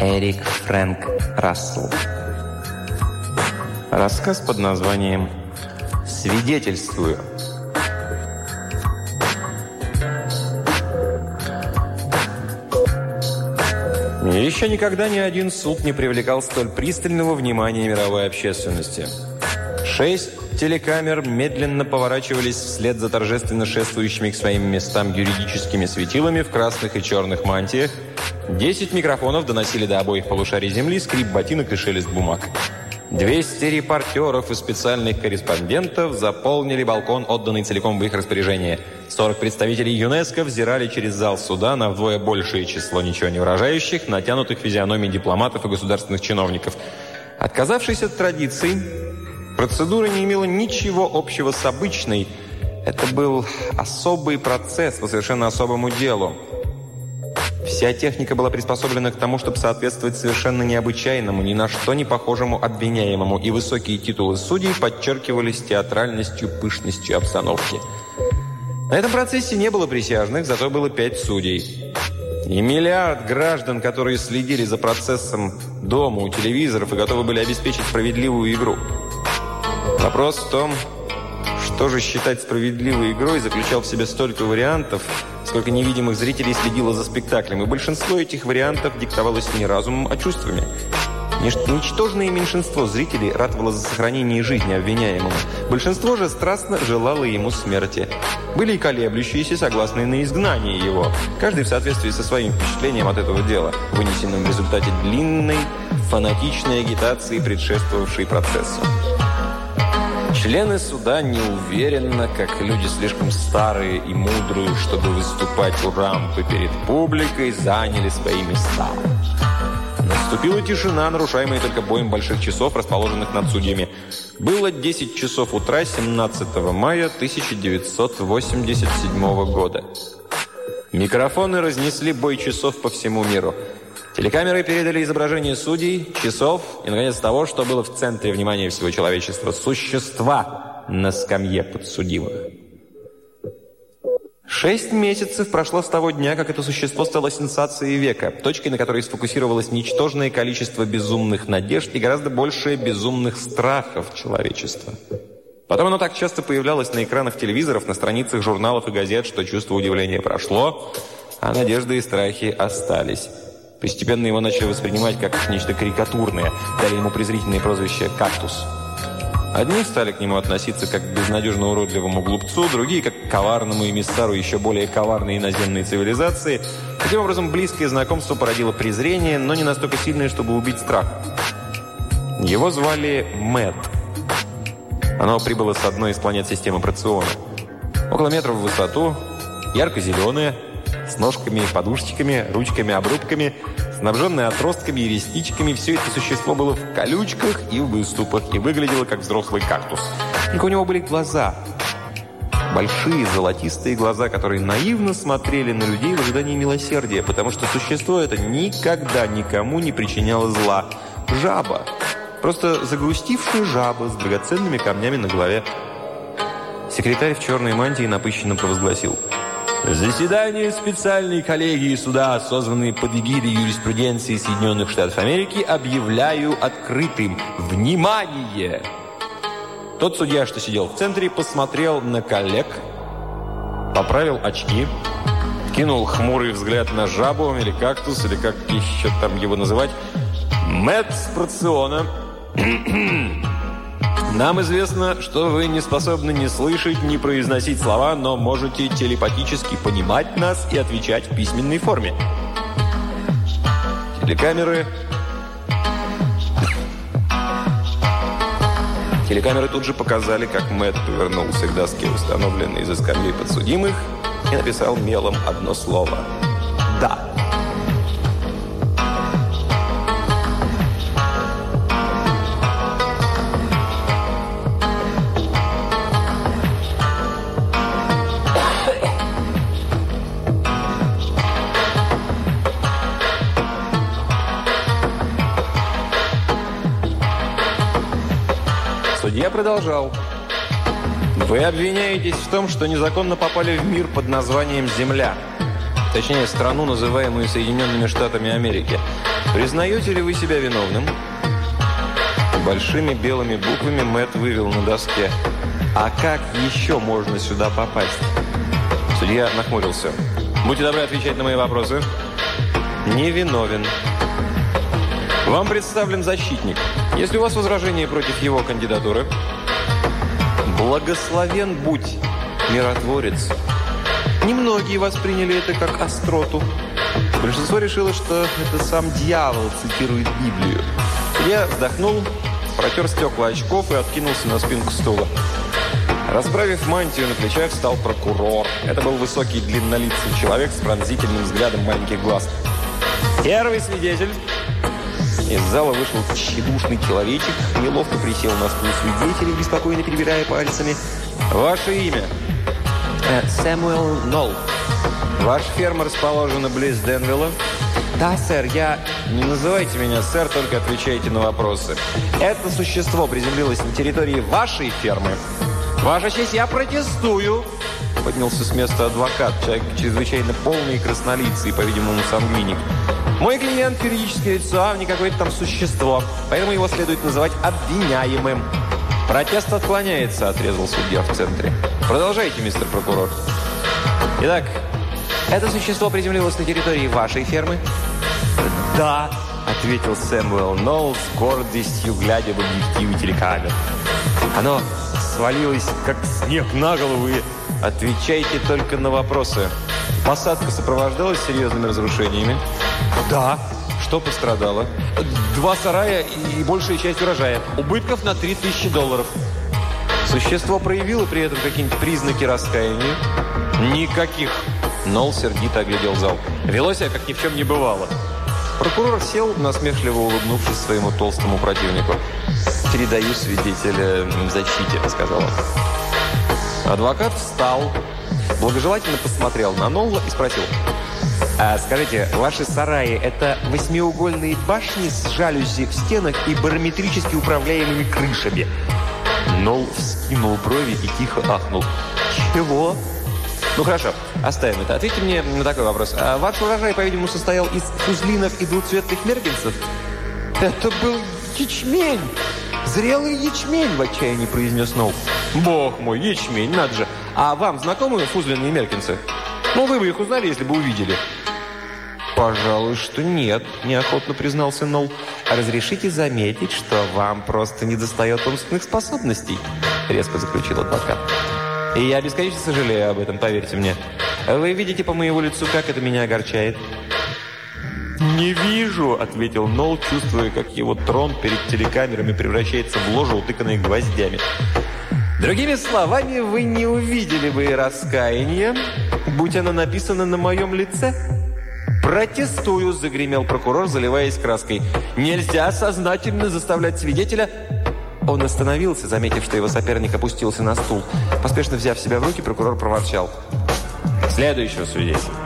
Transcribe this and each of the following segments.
Эрик Фрэнк Рассел. Рассказ под названием «Свидетельствую». Еще никогда ни один суд не привлекал столь пристального внимания мировой общественности. Шесть телекамер медленно поворачивались вслед за торжественно шествующими к своим местам юридическими светилами в красных и черных мантиях. Десять микрофонов доносили до обоих полушарий земли скрип ботинок и шелест бумаг. 200 репортеров и специальных корреспондентов заполнили балкон, отданный целиком в их распоряжение. 40 представителей ЮНЕСКО взирали через зал суда на вдвое большее число ничего не выражающих, натянутых физиономий дипломатов и государственных чиновников. Отказавшись от традиций, процедура не имела ничего общего с обычной. Это был особый процесс по совершенно особому делу. Вся техника была приспособлена к тому, чтобы соответствовать совершенно необычайному, ни на что не похожему обвиняемому, и высокие титулы судей подчеркивались театральностью, пышностью обстановки. На этом процессе не было присяжных, зато было пять судей. И миллиард граждан, которые следили за процессом дома, у телевизоров и готовы были обеспечить справедливую игру. Вопрос в том, что же считать справедливой игрой, заключал в себе столько вариантов – Сколько невидимых зрителей следило за спектаклем, и большинство этих вариантов диктовалось не разумом, а чувствами. Ничтожное меньшинство зрителей ратовало за сохранение жизни обвиняемого. Большинство же страстно желало ему смерти. Были и колеблющиеся, согласные на изгнание его. Каждый в соответствии со своим впечатлением от этого дела, вынесенным в результате длинной, фанатичной агитации, предшествовавшей процессу. Члены суда неуверенно, как люди слишком старые и мудрые, чтобы выступать у рампы перед публикой, заняли свои места. Наступила тишина, нарушаемая только боем больших часов, расположенных над судьями. Было 10 часов утра 17 мая 1987 года. Микрофоны разнесли бой часов по всему миру. Телекамеры передали изображение судей, часов и, наконец, того, что было в центре внимания всего человечества – существа на скамье подсудимых. Шесть месяцев прошло с того дня, как это существо стало сенсацией века, точкой, на которой сфокусировалось ничтожное количество безумных надежд и гораздо большее безумных страхов человечества. Потом оно так часто появлялось на экранах телевизоров, на страницах журналов и газет, что чувство удивления прошло, а надежды и страхи остались. Постепенно его начали воспринимать как нечто карикатурное, дали ему презрительное прозвище «кактус». Одни стали к нему относиться как к безнадежно уродливому глупцу, другие как к коварному эмиссару еще более коварной иноземной цивилизации. Таким образом, близкое знакомство породило презрение, но не настолько сильное, чтобы убить страх. Его звали Мэтт. Оно прибыло с одной из планет системы Проциона. Около метра в высоту, ярко-зеленое, с ножками, подушечками, ручками, обрубками, снабженное отростками и ресничками, все это существо было в колючках и в выступах и выглядело как взрослый кактус. Только у него были глаза. Большие золотистые глаза, которые наивно смотрели на людей в ожидании милосердия, потому что существо это никогда никому не причиняло зла. Жаба. Просто загрустившая жаба с драгоценными камнями на голове. Секретарь в черной мантии напыщенно провозгласил – Заседание специальной коллегии суда, созванной под эгидой юриспруденции Соединенных Штатов Америки, объявляю открытым. Внимание! Тот судья, что сидел в центре, посмотрел на коллег, поправил очки, кинул хмурый взгляд на жабу или кактус, или как еще там его называть, Мэтт Спрациона Нам известно, что вы не способны ни слышать, ни произносить слова, но можете телепатически понимать нас и отвечать в письменной форме. Телекамеры... Телекамеры тут же показали, как Мэтт повернулся к доске, установленной за скамьей подсудимых, и написал мелом одно слово Я продолжал. Вы обвиняетесь в том, что незаконно попали в мир под названием Земля. Точнее, страну, называемую Соединенными Штатами Америки. Признаете ли вы себя виновным? Большими белыми буквами Мэтт вывел на доске. А как еще можно сюда попасть? Судья нахмурился. Будьте добры отвечать на мои вопросы. Невиновен. Вам представлен защитник. Если у вас возражения против его кандидатуры, благословен будь, миротворец. Немногие восприняли это как остроту. Большинство решило, что это сам дьявол цитирует Библию. Я вздохнул, протер стекла очков и откинулся на спинку стула. Расправив мантию на плечах, стал прокурор. Это был высокий длиннолицый человек с пронзительным взглядом маленьких глаз. Первый свидетель. Из зала вышел тщедушный человечек, неловко присел на стул свидетелей, беспокойно перебирая пальцами. «Ваше имя?» э, «Сэмуэл Нолл». «Ваша ферма расположена близ Денвилла?» «Да, сэр, я...» «Не называйте меня сэр, только отвечайте на вопросы. Это существо приземлилось на территории вашей фермы?» «Ваша честь, я протестую!» Поднялся с места адвокат, человек чрезвычайно полный и краснолицый, по-видимому, сангвиник. «Мой клиент – юридическое лицо, а не какое-то там существо, поэтому его следует называть обвиняемым». «Протест отклоняется», – отрезал судья в центре. «Продолжайте, мистер прокурор». «Итак, это существо приземлилось на территории вашей фермы?» «Да», – ответил Сэмюэл Нолл с гордостью, глядя в объективы телекамер. «Оно свалилось, как снег на голову, и отвечайте только на вопросы. Посадка сопровождалась серьезными разрушениями?» «Да». Что пострадало? Два сарая и большая часть урожая. Убытков на 3000 долларов. Существо проявило при этом какие-нибудь признаки раскаяния? Никаких. Нол сердито оглядел зал. Вело себя, как ни в чем не бывало. Прокурор сел, насмешливо улыбнувшись своему толстому противнику. «Передаю свидетеля защите», — сказал он. Адвокат встал, благожелательно посмотрел на Нолла и спросил. А, «Скажите, ваши сараи – это восьмиугольные башни с жалюзи в стенах и барометрически управляемыми крышами?» Нолл вскинул брови и тихо ахнул. «Чего?» Ну хорошо, оставим это. Ответьте мне на такой вопрос. А ваш урожай, по-видимому, состоял из фузлинов и двуцветных мергенцев? Это был ячмень! Зрелый ячмень, в отчаянии произнес Ноу. Бог мой, ячмень, надо же. А вам знакомы фузлины и? Ну, вы бы их узнали, если бы увидели. «Пожалуй, что нет», – неохотно признался Нол. «Разрешите заметить, что вам просто недостает умственных способностей», – резко заключил адвокат. «И я бесконечно сожалею об этом, поверьте мне. Вы видите по моему лицу, как это меня огорчает?» «Не вижу», – ответил Нол, чувствуя, как его трон перед телекамерами превращается в ложу, утыканной гвоздями. «Другими словами, вы не увидели бы и раскаяния, будь оно написано на моем лице». «Протестую!» – загремел прокурор, заливаясь краской. «Нельзя сознательно заставлять свидетеля...» Он остановился, заметив, что его соперник опустился на стул. Поспешно взяв себя в руки, прокурор проворчал. «Следующего свидетеля».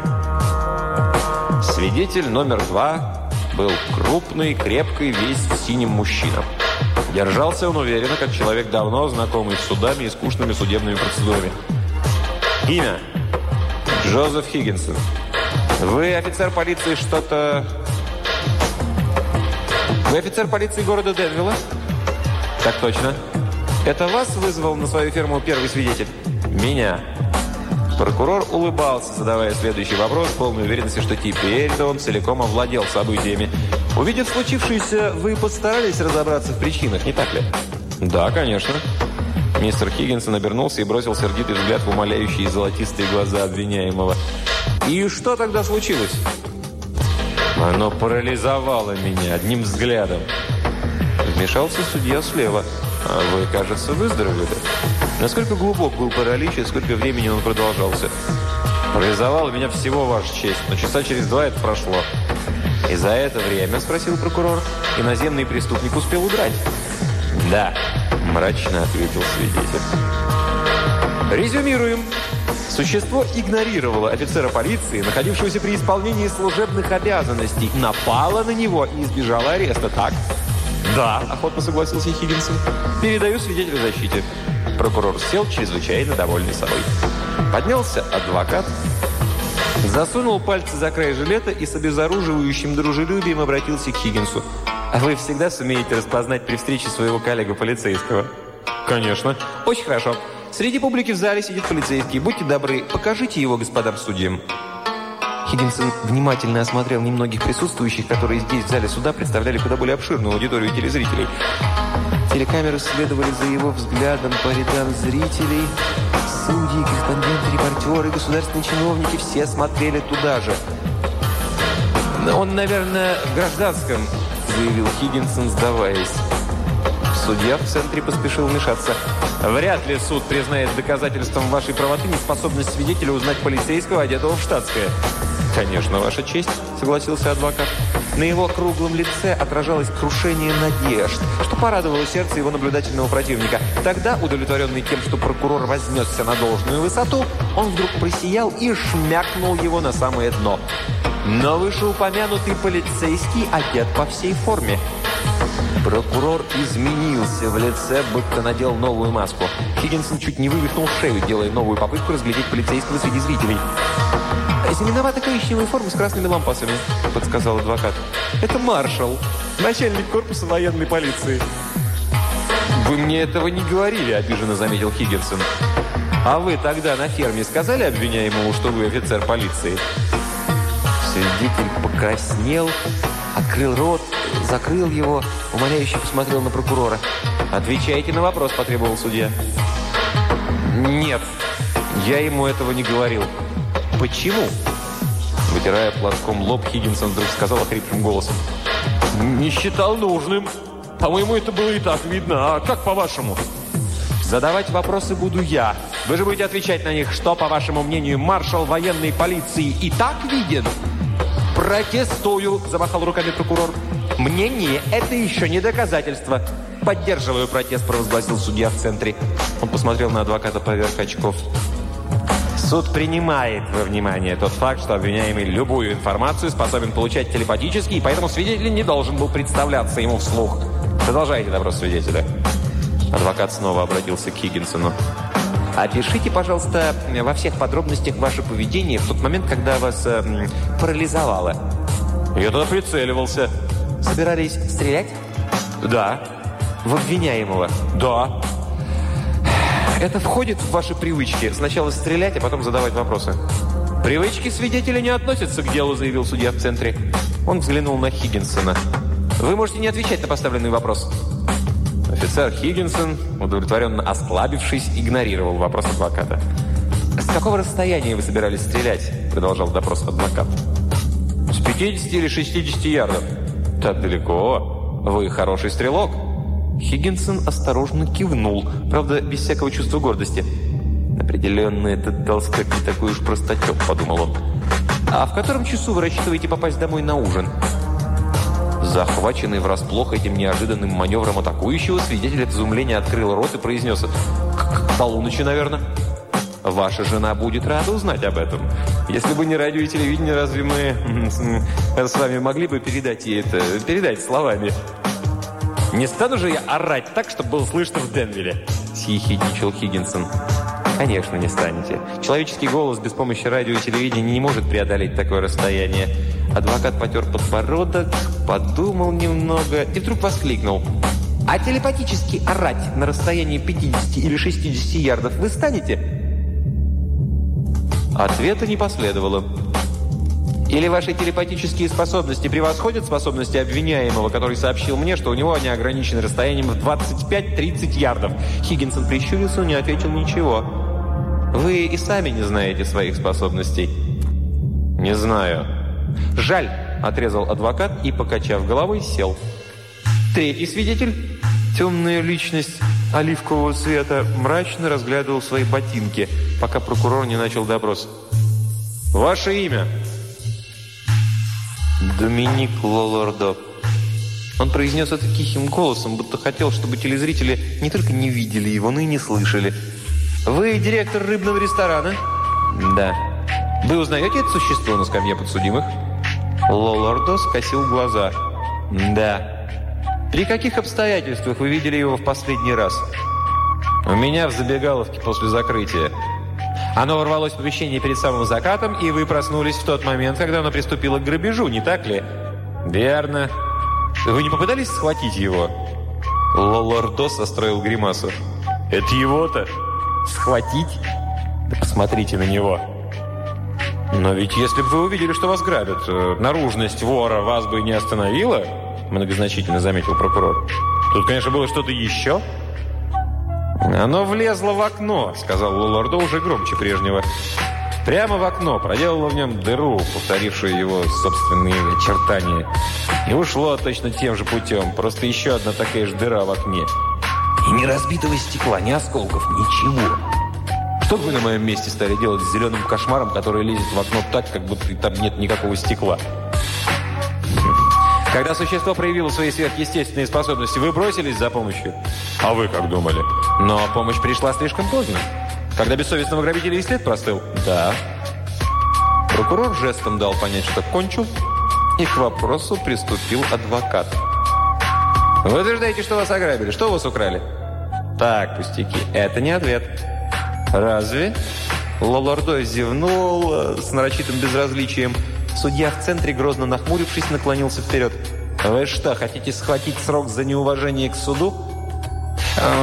Свидетель номер два был крупный, крепкий, весь в синем мужчина. Держался он уверенно, как человек, давно знакомый с судами и скучными судебными процедурами. Имя – Джозеф Хиггинсон. Вы офицер полиции что-то... Вы офицер полиции города Денвилла? Так точно. Это вас вызвал на свою ферму первый свидетель? Меня. Прокурор улыбался, задавая следующий вопрос, полной уверенности, что теперь-то он целиком овладел событиями. Увидев случившееся, вы постарались разобраться в причинах, не так ли? Да, конечно. Мистер Хиггинсон обернулся и бросил сердитый взгляд в умоляющие золотистые глаза обвиняемого. «И что тогда случилось?» «Оно парализовало меня одним взглядом». Вмешался судья слева. «А вы, кажется, выздоровели». Насколько глубок был паралич и сколько времени он продолжался? «Парализовало меня всего, Ваша честь, но часа через два это прошло». «И за это время, — спросил прокурор, — иноземный преступник успел удрать?» «Да», — мрачно ответил свидетель. «Резюмируем. Существо игнорировало офицера полиции, находившегося при исполнении служебных обязанностей, напало на него и избежало ареста, так?» «Да», — охотно согласился Хиггинсон. «Передаю свидетелю защите». Прокурор сел, чрезвычайно довольный собой. Поднялся адвокат. Засунул пальцы за край жилета и с обезоруживающим дружелюбием обратился к Хиггинсу. «А вы всегда сумеете распознать при встрече своего коллегу полицейского?» «Конечно». «Очень хорошо. Среди публики в зале сидит полицейский. Будьте добры, покажите его господам судьям». Хиггинсон внимательно осмотрел немногих присутствующих, которые здесь, в зале суда, представляли куда более обширную аудиторию телезрителей. Телекамеры следовали за его взглядом по рядам зрителей. Судьи, корреспонденты, репортеры, государственные чиновники все смотрели туда же. «Он, наверное, в гражданском», – заявил Хиггинсон, сдаваясь. Судья в центре поспешил вмешаться. «Вряд ли суд признает доказательством вашей правоты неспособность свидетеля узнать полицейского, одетого в штатское». «Конечно, Ваша честь», — согласился адвокат. На его круглом лице отражалось крушение надежд, что порадовало сердце его наблюдательного противника. Тогда, удовлетворенный тем, что прокурор вознесся на должную высоту, он вдруг просиял и шмякнул его на самое дно. Но вышеупомянутый полицейский одет по всей форме. Прокурор изменился в лице, будто надел новую маску. Хиггинсон чуть не вывихнул шею, делая новую попытку разглядеть полицейского среди зрителей. «Зеленовато-коричневая форма с красными лампасами», — подсказал адвокат. «Это маршал, начальник корпуса военной полиции». «Вы мне этого не говорили», — обиженно заметил Хиггинсон. «А вы тогда на ферме сказали обвиняемому, что вы офицер полиции?» Свидетель покраснел, открыл рот, закрыл его, умоляюще посмотрел на прокурора. «Отвечайте на вопрос», — потребовал судья. «Нет, я ему этого не говорил». «Почему?» Вытирая платком лоб, Хиггинсон вдруг сказал хриплым голосом. «Не считал нужным. По-моему, это было и так видно. А как по-вашему?» «Задавать вопросы буду я. Вы же будете отвечать на них, что, по вашему мнению, маршал военной полиции и так виден?» «Протестую!» – замахал руками прокурор. «Мнение – это еще не доказательство. Поддерживаю протест», – провозгласил судья в центре. Он посмотрел на адвоката поверх очков. Суд принимает во внимание тот факт, что обвиняемый любую информацию способен получать телепатически, и поэтому свидетель не должен был представляться ему вслух. Продолжайте допрос свидетеля. Адвокат снова обратился к Хиггинсону. Опишите, пожалуйста, во всех подробностях ваше поведение в тот момент, когда вас э, парализовало. Я туда прицеливался. Собирались стрелять? Да. В обвиняемого? Да. Это входит в ваши привычки? Сначала стрелять, а потом задавать вопросы. «Привычки свидетеля не относятся к делу», заявил судья в центре. Он взглянул на Хиггинсона. «Вы можете не отвечать на поставленный вопрос». Офицер Хиггинсон, удовлетворенно осклабившись, игнорировал вопрос адвоката. «С какого расстояния вы собирались стрелять?» продолжал допрос адвокат. «С 50 или 60 ярдов». «Так далеко. Вы хороший стрелок». Хиггинсон осторожно кивнул, правда, без всякого чувства гордости. «Определенно, этот толстяк не такой уж простачок», — подумал он. «А в котором часу вы рассчитываете попасть домой на ужин?» Захваченный врасплох этим неожиданным маневром атакующего, свидетель от изумления открыл рот и произнес «К, полуночи, наверное». Ваша жена будет рада узнать об этом. Если бы не радио и телевидение, разве мы с вами могли бы передать ей это, передать словами?» «Не стану же я орать так, чтобы было слышно в Денвере?» – съехидничал Хиггинсон. «Конечно, не станете. Человеческий голос без помощи радио и телевидения не может преодолеть такое расстояние». Адвокат потер подбородок, подумал немного и вдруг воскликнул. «А телепатически орать на расстоянии 50 или 60 ярдов вы станете?» Ответа не последовало. Или ваши телепатические способности превосходят способности обвиняемого, который сообщил мне, что у него они ограничены расстоянием в 25-30 ярдов? Хиггинсон прищурился, не ответил ничего. Вы и сами не знаете своих способностей. Не знаю. Жаль, отрезал адвокат и, покачав головой, сел. Третий свидетель, темная личность оливкового цвета, мрачно разглядывал свои ботинки, пока прокурор не начал допрос. «Ваше имя?» Доминик Лолордо. Он произнес это тихим голосом, будто хотел, чтобы телезрители не только не видели его, но и не слышали. «Вы директор рыбного ресторана?» «Да». «Вы узнаете это существо на скамье подсудимых?» Лолордо скосил глаза. «Да». «При каких обстоятельствах вы видели его в последний раз?» «У меня в забегаловке после закрытия». Оно ворвалось в помещение перед самым закатом, и вы проснулись в тот момент, когда оно приступило к грабежу, не так ли? Верно. Вы не попытались схватить его? Лолордо состроил гримасу. Это его-то? Схватить? Да посмотрите на него. Но ведь если бы вы увидели, что вас грабят, э, наружность вора вас бы не остановила, многозначительно заметил прокурор. Тут, конечно, было что-то еще. «Оно влезло в окно», — сказал Лолордо уже громче прежнего. Прямо в окно, проделало в нем дыру, повторившую его собственные очертания. И ушло точно тем же путем, просто еще одна такая же дыра в окне. И ни разбитого стекла, ни осколков, ничего. Что бы вы на моем месте стали делать с зеленым кошмаром, который лезет в окно так, как будто там нет никакого стекла? Когда существо проявило свои сверхъестественные способности, вы бросились за помощью? А вы как думали? Но помощь пришла слишком поздно. Когда бессовестного грабителя и след простыл? Да. Прокурор жестом дал понять, что кончил, и к вопросу приступил адвокат. Вы утверждаете, что вас ограбили. Что у вас украли? Так, пустяки. Это не ответ. Разве? Лолордо зевнул э, с нарочитым безразличием. Судья в центре, грозно нахмурившись, наклонился вперед. «Вы что, хотите схватить срок за неуважение к суду?»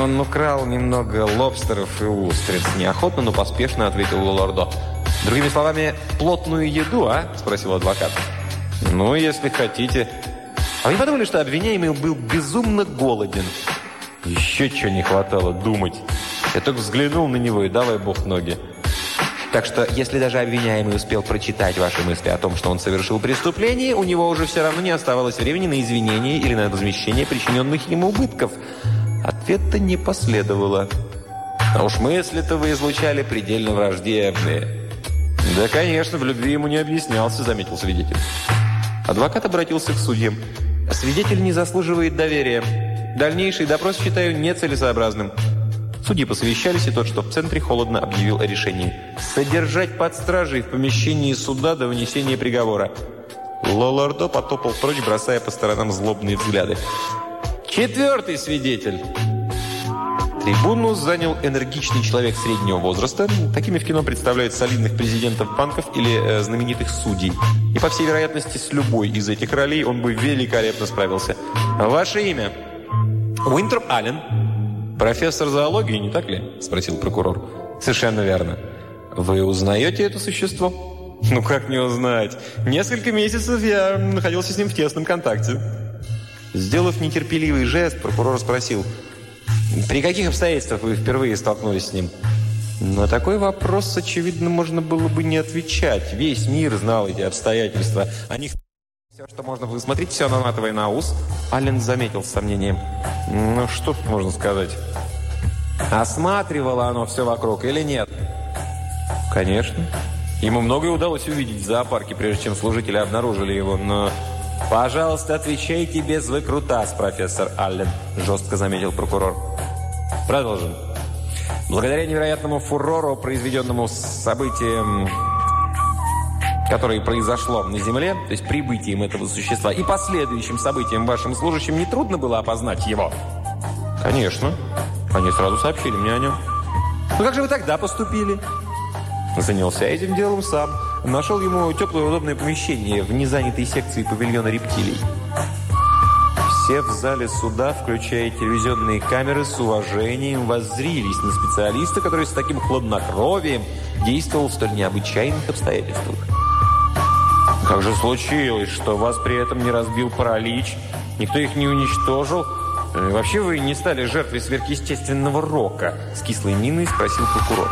«Он украл немного лобстеров и устриц». Неохотно, но поспешно ответил Лолордо. «Другими словами, плотную еду, а?» – спросил адвокат. «Ну, если хотите». «А вы не подумали, что обвиняемый был безумно голоден?» «Еще чего не хватало думать. Я только взглянул на него и давай бог ноги». Так что, если даже обвиняемый успел прочитать ваши мысли о том, что он совершил преступление, у него уже все равно не оставалось времени на извинения или на возмещение причиненных ему убытков. Ответа не последовало. А уж мысли-то вы излучали предельно враждебные. Да, конечно, в любви ему не объяснялся, заметил свидетель. Адвокат обратился к судьям. Свидетель не заслуживает доверия. Дальнейший допрос считаю нецелесообразным. Судьи посовещались, и тот, что в центре, холодно объявил о решении. «Содержать под стражей в помещении суда до вынесения приговора». Лолардо потопал прочь, бросая по сторонам злобные взгляды. «Четвертый свидетель!» Трибуну занял энергичный человек среднего возраста. Такими в кино представляют солидных президентов банков или э, знаменитых судей. И, по всей вероятности, с любой из этих ролей он бы великолепно справился. «Ваше имя?» «Уинтроп Аллен». «Профессор зоологии, не так ли?» – спросил прокурор. «Совершенно верно. Вы узнаете это существо?» «Ну как не узнать? Несколько месяцев я находился с ним в тесном контакте». Сделав нетерпеливый жест, прокурор спросил, «При каких обстоятельствах вы впервые столкнулись с ним?» На такой вопрос, очевидно, можно было бы не отвечать. Весь мир знал эти обстоятельства. О них все, что можно высмотреть, все наматывая на ус. Аллен заметил с сомнением. Ну, что тут можно сказать? Осматривало оно все вокруг или нет? Конечно. Ему многое удалось увидеть в зоопарке, прежде чем служители обнаружили его, но... «Пожалуйста, отвечайте без выкрутас, профессор Аллен», – жестко заметил прокурор. Продолжим. Благодаря невероятному фурору, произведенному событием которое произошло на Земле, то есть прибытием этого существа и последующим событиям вашим служащим, нетрудно было опознать его? Конечно. Они сразу сообщили мне о нем. Ну как же вы тогда поступили? Занялся этим делом сам. Нашел ему теплое удобное помещение в незанятой секции павильона рептилий. Все в зале суда, включая телевизионные камеры, с уважением воззрились на специалиста, который с таким хладнокровием действовал в столь необычайных обстоятельствах. Как же случилось, что вас при этом не разбил паралич, никто их не уничтожил? Э, вообще вы не стали жертвой сверхъестественного рока? С кислой миной спросил прокурор.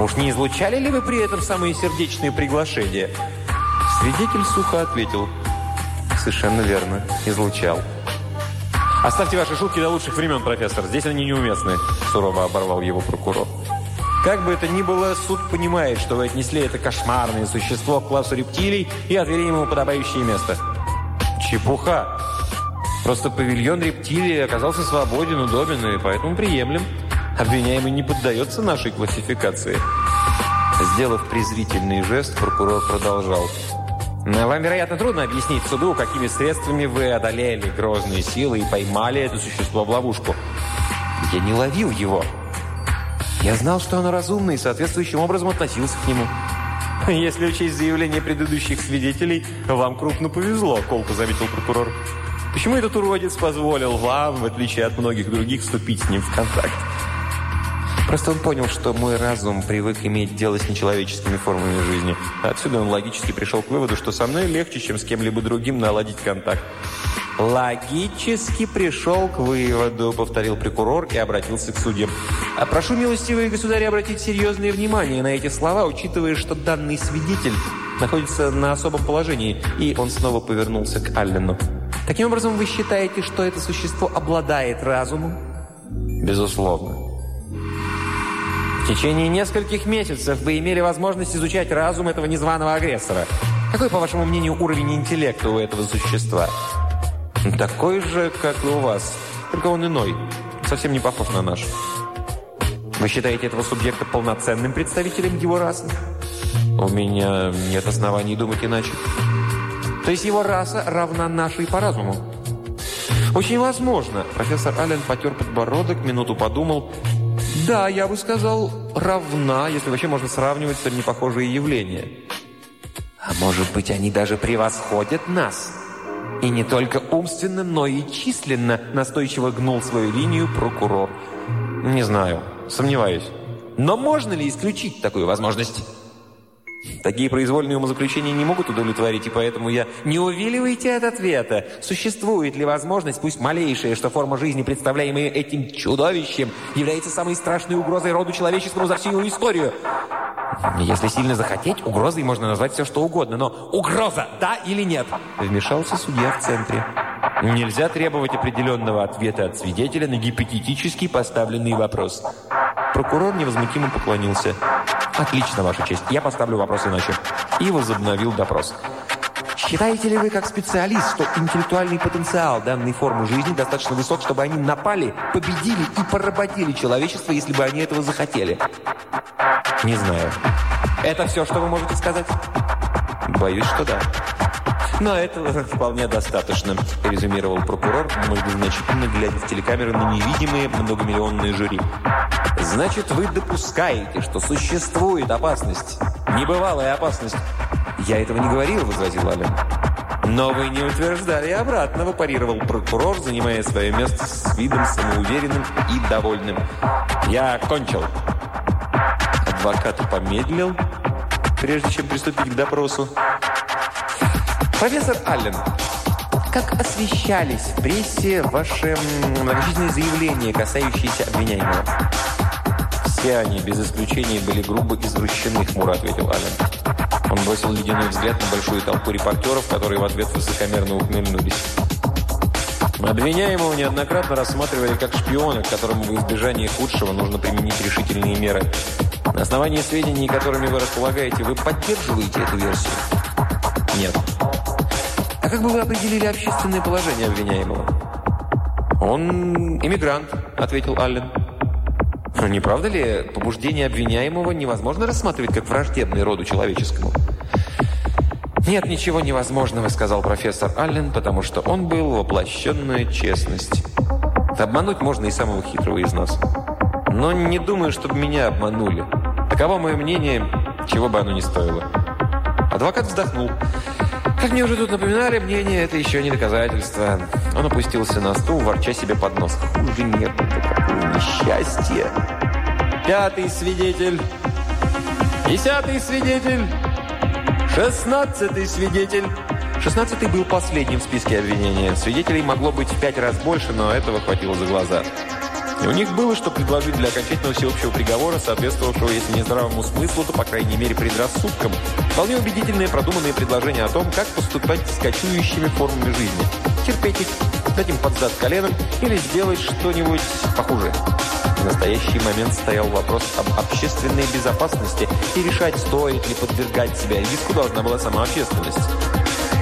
Уж не излучали ли вы при этом самые сердечные приглашения? Свидетель сухо ответил. Совершенно верно, излучал. «Оставьте ваши шутки до лучших времен, профессор. Здесь они неуместны», – сурово оборвал его прокурор. Как бы это ни было, суд понимает, что вы отнесли это кошмарное существо к классу рептилий и отвели ему подобающее место. Чепуха. Просто павильон рептилии оказался свободен, удобен и поэтому приемлем. Обвиняемый не поддается нашей классификации. Сделав презрительный жест, прокурор продолжал. Вам, вероятно, трудно объяснить суду, какими средствами вы одолели грозные силы и поймали это существо в ловушку. Я не ловил его. Я знал, что он разумный и соответствующим образом относился к нему. «Если учесть заявление предыдущих свидетелей, вам крупно повезло», – колко заметил прокурор. «Почему этот уродец позволил вам, в отличие от многих других, вступить с ним в контакт?» Просто он понял, что мой разум привык иметь дело с нечеловеческими формами жизни. Отсюда он логически пришел к выводу, что со мной легче, чем с кем-либо другим наладить контакт. «Логически пришел к выводу», — повторил прокурор и обратился к судьям. «А прошу, милостивые государи, обратить серьезное внимание на эти слова, учитывая, что данный свидетель находится на особом положении». И он снова повернулся к Аллену. «Таким образом, вы считаете, что это существо обладает разумом?» «Безусловно». В течение нескольких месяцев вы имели возможность изучать разум этого незваного агрессора. Какой, по вашему мнению, уровень интеллекта у этого существа? Такой же, как и у вас. Только он иной. Совсем не похож на наш. Вы считаете этого субъекта полноценным представителем его расы? У меня нет оснований думать иначе. То есть его раса равна нашей по разуму? Очень возможно. Профессор Аллен потер подбородок, минуту подумал – да, я бы сказал, равна, если вообще можно сравнивать столь непохожие явления. А может быть, они даже превосходят нас? И не только умственно, но и численно настойчиво гнул свою линию прокурор. Не знаю, сомневаюсь. Но можно ли исключить такую возможность? Такие произвольные умозаключения не могут удовлетворить, и поэтому я... Не увиливайте от ответа. Существует ли возможность, пусть малейшая, что форма жизни, представляемая этим чудовищем, является самой страшной угрозой роду человеческому за всю его историю? Если сильно захотеть, угрозой можно назвать все, что угодно, но угроза, да или нет? Вмешался судья в центре. Нельзя требовать определенного ответа от свидетеля на гипотетически поставленный вопрос. Прокурор невозмутимо поклонился. «Отлично, Ваша честь. Я поставлю вопрос иначе». И возобновил допрос. Считаете ли вы, как специалист, что интеллектуальный потенциал данной формы жизни достаточно высок, чтобы они напали, победили и поработили человечество, если бы они этого захотели? Не знаю. Это все, что вы можете сказать? Боюсь, что да. Но этого вполне достаточно, резюмировал прокурор, многозначительно глядя в телекамеры на невидимые многомиллионные жюри. Значит, вы допускаете, что существует опасность, небывалая опасность. Я этого не говорил, возразил Ален. Но вы не утверждали обратного, парировал прокурор, занимая свое место с видом самоуверенным и довольным. Я кончил. Адвокат помедлил, прежде чем приступить к допросу. Профессор Аллен, как освещались в прессе ваши многочисленные заявления, касающиеся обвиняемого? Все они, без исключения, были грубо извращены, хмуро ответил Аллен. Он бросил ледяной взгляд на большую толпу репортеров, которые в ответ высокомерно ухмыльнулись. Обвиняемого неоднократно рассматривали как шпиона, к которому в избежании худшего нужно применить решительные меры. На основании сведений, которыми вы располагаете, вы поддерживаете эту версию? Нет. А как бы вы определили общественное положение обвиняемого? «Он иммигрант», — ответил Аллен. Но не правда ли, побуждение обвиняемого невозможно рассматривать как враждебный роду человеческому? «Нет ничего невозможного», — сказал профессор Аллен, потому что он был воплощенная честность. Обмануть можно и самого хитрого из нас. Но не думаю, чтобы меня обманули. Таково мое мнение, чего бы оно ни стоило. Адвокат вздохнул. Как мне уже тут напоминали, мнение – это еще не доказательство. Он опустился на стул, ворча себе под нос. Хуже это какое несчастье. Пятый свидетель. Десятый свидетель. Шестнадцатый свидетель. Шестнадцатый был последним в списке обвинения. Свидетелей могло быть в пять раз больше, но этого хватило за глаза. И у них было что предложить для окончательного всеобщего приговора, соответствовавшего, если не здравому смыслу, то, по крайней мере, предрассудкам. Вполне убедительные продуманные предложения о том, как поступать с кочующими формами жизни. Терпеть их, дать им под зад коленом или сделать что-нибудь похуже. В настоящий момент стоял вопрос об общественной безопасности и решать, стоит ли подвергать себя риску должна была сама общественность.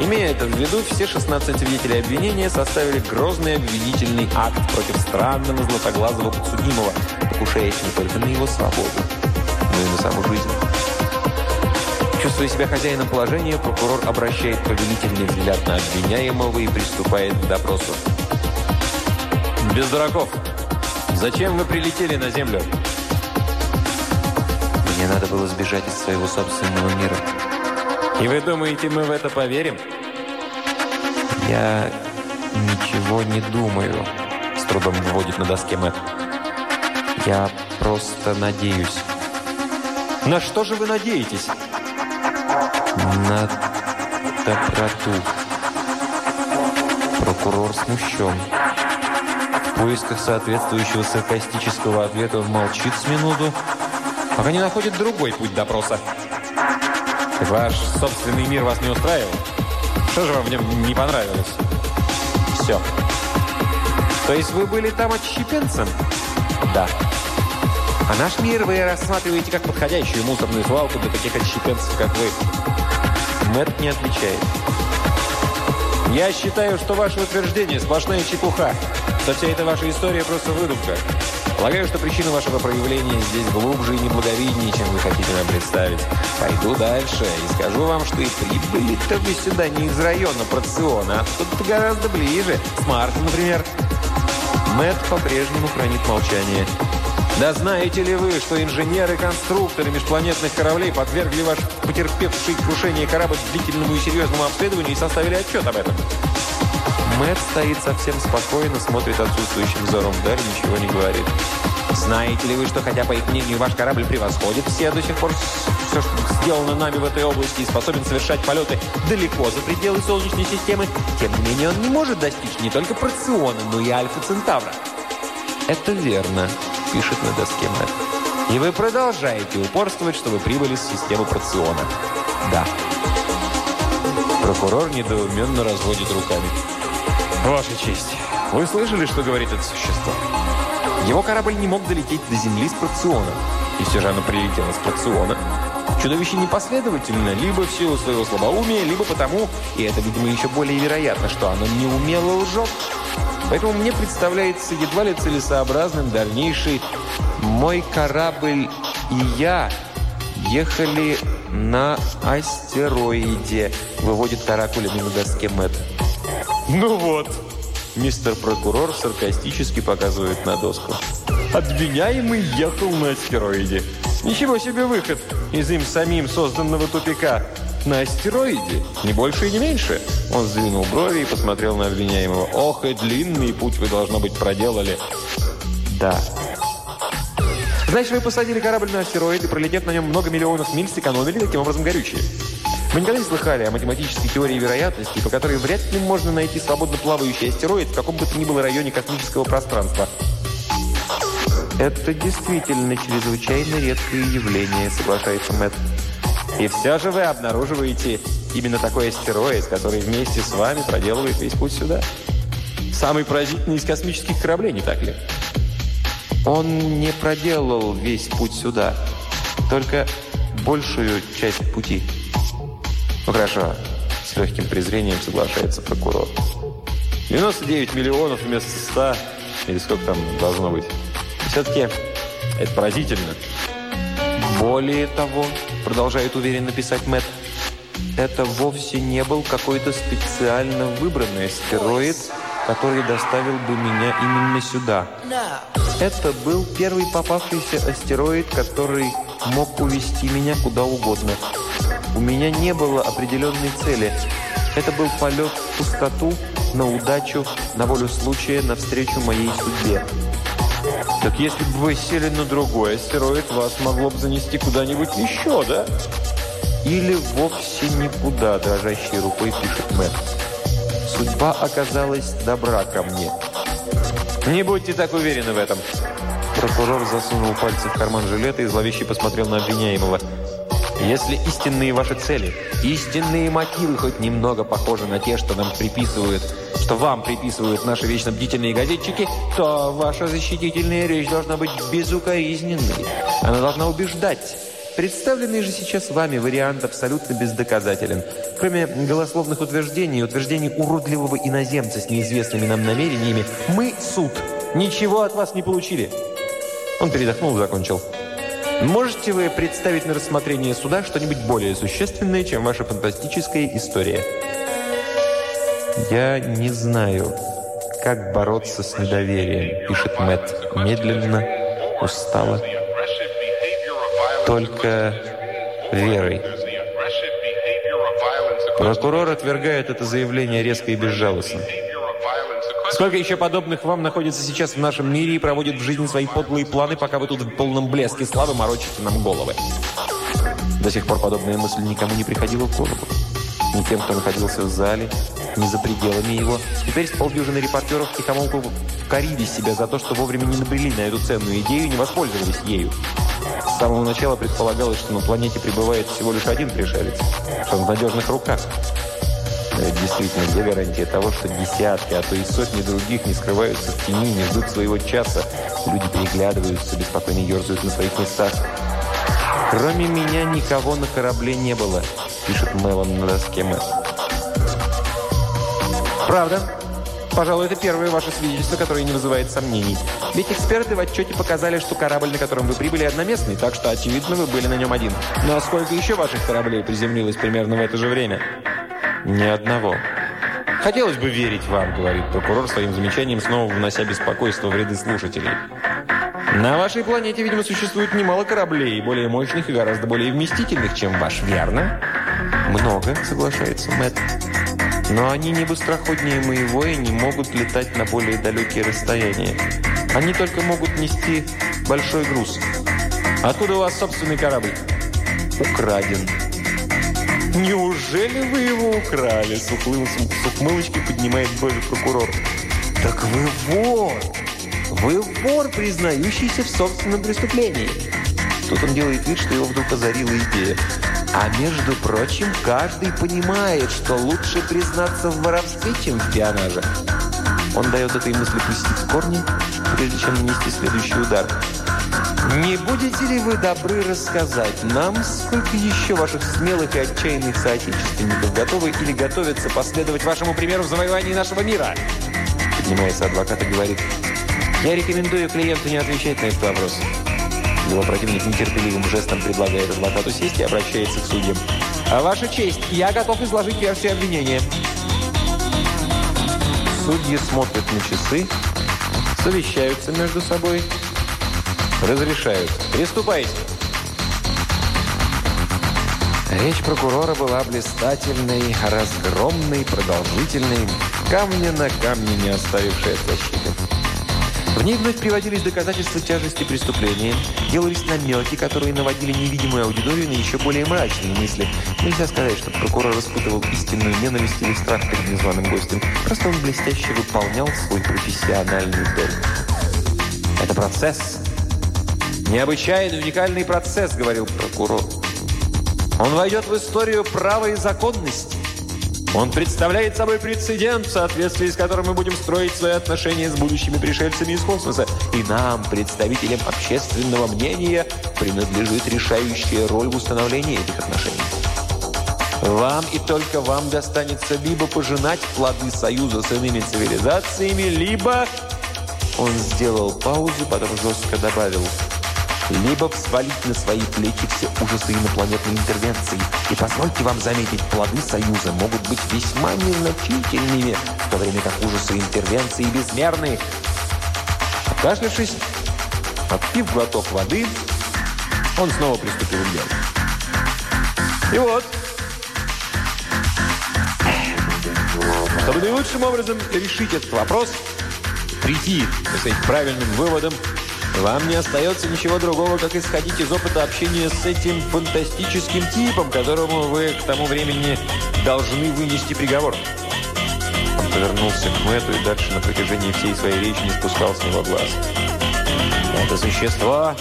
Имея это в виду, все 16 свидетелей обвинения составили грозный обвинительный акт против странного златоглазого подсудимого, покушаясь не только на его свободу, но и на саму жизнь. Чувствуя себя хозяином положения, прокурор обращает повелительный взгляд на обвиняемого и приступает к допросу. «Без дураков! Зачем вы прилетели на землю?» Мне надо было сбежать из своего собственного мира. И вы думаете, мы в это поверим? Я ничего не думаю, с трудом выводит на доске Мэтт. Я просто надеюсь. На что же вы надеетесь? На доброту. Прокурор смущен. В поисках соответствующего саркастического ответа он молчит с минуту, пока не находит другой путь допроса. Ваш собственный мир вас не устраивал? Что же вам в нем не понравилось? Все. То есть вы были там отщепенцем? Да. А наш мир вы рассматриваете как подходящую мусорную свалку для таких отщепенцев, как вы. Мэтт не отвечает. Я считаю, что ваше утверждение сплошная чепуха, что вся эта ваша история просто выдумка. Полагаю, что причина вашего проявления здесь глубже и неблаговиднее, чем вы хотите нам представить. Пойду дальше и скажу вам, что и прибыли-то вы сюда не из района Проциона, а тут гораздо ближе. С Марса, например. Мэтт по-прежнему хранит молчание. Да знаете ли вы, что инженеры-конструкторы межпланетных кораблей подвергли ваш потерпевший крушение корабль длительному и серьезному обследованию и составили отчет об этом? Мэтт стоит совсем спокойно, смотрит отсутствующим взором вдаль, ничего не говорит. Знаете ли вы, что хотя, по их мнению, ваш корабль превосходит все до сих пор все, что сделано нами в этой области и способен совершать полеты далеко за пределы Солнечной системы, тем не менее он не может достичь не только Проциона, но и Альфа Центавра. Это верно пишет на доске Мэтт. И вы продолжаете упорствовать, что вы прибыли с системы Проциона. Да. Прокурор недоуменно разводит руками. Ваша честь, вы слышали, что говорит это существо? Его корабль не мог долететь до Земли с Проциона. И все же оно прилетело с Проциона. Чудовище непоследовательно, либо в силу своего слабоумия, либо потому, и это, видимо, еще более вероятно, что оно неумело лжет. Поэтому мне представляется едва ли целесообразным дальнейший «Мой корабль и я ехали на астероиде», выводит каракулями на доске Мэтт. «Ну вот», мистер прокурор саркастически показывает на доску. «Обвиняемый ехал на астероиде. Ничего себе выход из им самим созданного тупика. На астероиде, не больше и не меньше». Он сдвинул брови и посмотрел на обвиняемого. «Ох, и длинный путь вы, должно быть, проделали». «Да». «Значит, вы посадили корабль на астероид и, пролетев на нем много миллионов миль, сэкономили таким образом горючее?» Вы никогда не слыхали о математической теории вероятности, по которой вряд ли можно найти свободно плавающий астероид в каком бы то ни было районе космического пространства? Это действительно чрезвычайно редкое явление, соглашается Мэтт. И все же вы обнаруживаете именно такой астероид, который вместе с вами проделывает весь путь сюда. Самый поразительный из космических кораблей, не так ли? Он не проделал весь путь сюда, только большую часть пути. Ну хорошо, с легким презрением соглашается прокурор. 99 миллионов вместо 100, или сколько там должно быть. Все-таки это поразительно. Более того, продолжает уверенно писать Мэтт, это вовсе не был какой-то специально выбранный астероид, который доставил бы меня именно сюда. Это был первый попавшийся астероид, который мог увести меня куда угодно. У меня не было определенной цели. Это был полет в пустоту, на удачу, на волю случая, навстречу моей судьбе. Так если бы вы сели на другой астероид, вас могло бы занести куда-нибудь еще, да? Или вовсе никуда, дрожащей рукой пишет Мэтт. Судьба оказалась добра ко мне. Не будьте так уверены в этом. Прокурор засунул пальцы в карман жилета и зловеще посмотрел на обвиняемого. Если истинные ваши цели, истинные мотивы хоть немного похожи на те, что нам приписывают, что вам приписывают наши вечно бдительные газетчики, то ваша защитительная речь должна быть безукоризненной. Она должна убеждать. Представленный же сейчас вами вариант абсолютно бездоказателен. Кроме голословных утверждений утверждений уродливого иноземца с неизвестными нам намерениями, мы, суд, ничего от вас не получили. Он передохнул и закончил. Можете вы представить на рассмотрение суда что-нибудь более существенное, чем ваша фантастическая история? «Я не знаю, как бороться с недоверием», – пишет Мэтт медленно, устало. только верой. Прокурор отвергает это заявление резко и безжалостно. Сколько еще подобных вам находится сейчас в нашем мире и проводит в жизни свои подлые планы, пока вы тут в полном блеске славы морочите нам головы? До сих пор подобная мысль никому не приходила в голову. Ни тем, кто находился в зале, ни за пределами его. Теперь с полдюжины репортеров тихомолку корили себя за то, что вовремя не набрели на эту ценную идею и не воспользовались ею. С самого начала предполагалось, что на планете пребывает всего лишь один пришелец, что он в надежных руках. Ведь действительно, где гарантия того, что десятки, а то и сотни других не скрываются в тени, не ждут своего часа? Люди переглядываются, беспокойно ерзают на своих местах. «Кроме меня никого на корабле не было», – пишет Мелон на доске Мэтт. «Правда?» Пожалуй, это первое ваше свидетельство, которое не вызывает сомнений. Ведь эксперты в отчете показали, что корабль, на котором вы прибыли, одноместный, так что, очевидно, вы были на нем один. Но сколько еще ваших кораблей приземлилось примерно в это же время? Ни одного. «Хотелось бы верить вам», — говорит прокурор своим замечанием, снова внося беспокойство в ряды слушателей. «На вашей планете, видимо, существует немало кораблей, более мощных и гораздо более вместительных, чем ваш, верно?» «Много», — соглашается Мэтт. Но они не быстроходнее моего и не могут летать на более далекие расстояния. Они только могут нести большой груз. Откуда у вас собственный корабль? Украден. Неужели вы его украли? С, ухмылочкой поднимает брови прокурор. Так вы вор! Вы вор, признающийся в собственном преступлении. Тут он делает вид, что его вдруг озарила идея. А между прочим, каждый понимает, что лучше признаться в воровстве, чем в пионаже. Он дает этой мысли пустить корни, прежде чем нанести следующий удар. Не будете ли вы добры рассказать нам, сколько еще ваших смелых и отчаянных соотечественников готовы или готовятся последовать вашему примеру в завоевании нашего мира? Поднимается адвокат и говорит, я рекомендую клиенту не отвечать на этот вопрос. Его противник нетерпеливым жестом предлагает адвокату сесть и обращается к судьям. «А «Ваша честь, я готов изложить версию обвинения». Судьи смотрят на часы, совещаются между собой, разрешают. «Приступайте». Речь прокурора была блистательной, разгромной, продолжительной, камня на камне не оставившей защиты. В ней вновь приводились доказательства тяжести преступления, делались намеки, которые наводили невидимую аудиторию на еще более мрачные мысли. Нельзя сказать, что прокурор испытывал истинную ненависть или страх перед незваным гостем. Просто он блестяще выполнял свой профессиональный долг. «Это процесс. Необычайный, уникальный процесс», — говорил прокурор. «Он войдет в историю права и законности. Он представляет собой прецедент, в соответствии с которым мы будем строить свои отношения с будущими пришельцами из космоса. И нам, представителям общественного мнения, принадлежит решающая роль в установлении этих отношений. Вам и только вам достанется либо пожинать плоды союза с иными цивилизациями, либо... Он сделал паузу, потом жестко добавил – либо взвалить на свои плечи все ужасы инопланетной интервенции. И позвольте вам заметить, плоды Союза могут быть весьма незначительными, в то время как ужасы интервенции безмерны. Откашлявшись, отпив глоток воды, он снова приступил к делу. И вот, чтобы наилучшим образом решить этот вопрос, прийти с этим правильным выводом, вам не остается ничего другого, как исходить из опыта общения с этим фантастическим типом, которому вы к тому времени должны вынести приговор. Он повернулся к Мэтту и дальше на протяжении всей своей речи не спускал с него глаз. Это существо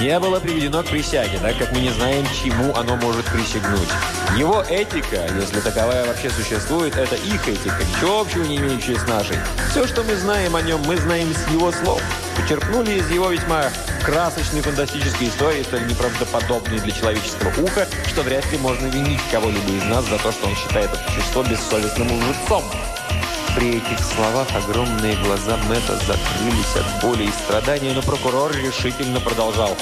не было приведено к присяге, так как мы не знаем, чему оно может присягнуть. Его этика, если таковая вообще существует, это их этика, ничего общего не имеющая с нашей. Все, что мы знаем о нем, мы знаем с его слов. Почерпнули из его весьма красочной фантастической истории, столь неправдоподобной для человеческого уха, что вряд ли можно винить кого-либо из нас за то, что он считает это существо бессовестным лжецом. При этих словах огромные глаза Мэтта закрылись от боли и страдания, но прокурор решительно продолжал.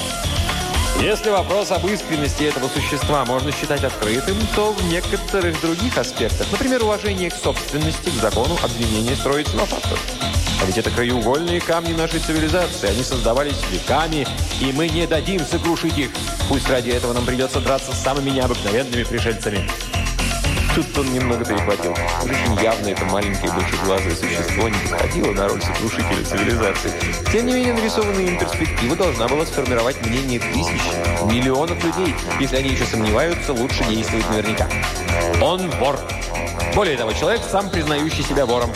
Если вопрос об искренности этого существа можно считать открытым, то в некоторых других аспектах, например, уважение к собственности, к закону, обвинение строится на фактах. А ведь это краеугольные камни нашей цивилизации. Они создавались веками, и мы не дадим сокрушить их. Пусть ради этого нам придется драться с самыми необыкновенными пришельцами. Тут он немного перехватил. Очень явно это маленькое большеглазое существо не подходило на роль сокрушителя цивилизации. Тем не менее, нарисованная им перспектива должна была сформировать мнение тысяч, миллионов людей. Если они еще сомневаются, лучше действовать наверняка. Он вор. Более того, человек, сам признающий себя вором.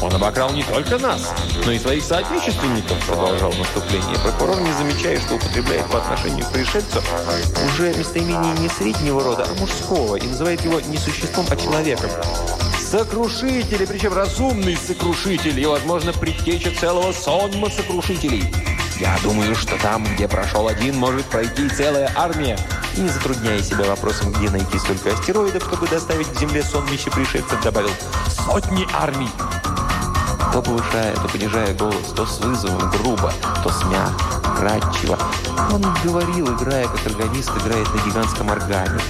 Он обокрал не только нас, но и своих соотечественников, продолжал наступление. Прокурор, не замечая, что употребляет по отношению к пришельцу, уже местоимение не среднего рода, а мужского, и называет его не существом, а человеком. Сокрушители, причем разумный сокрушитель, и, возможно, предтеча целого сонма сокрушителей. Я думаю, что там, где прошел один, может пройти целая армия. И не затрудняя себя вопросом, где найти столько астероидов, чтобы доставить к Земле сонмище пришельцев, добавил «сотни армий». То повышая, то понижая голос, то с вызовом, грубо, то с мягко. Он говорил, играя, как органист играет на гигантском органе.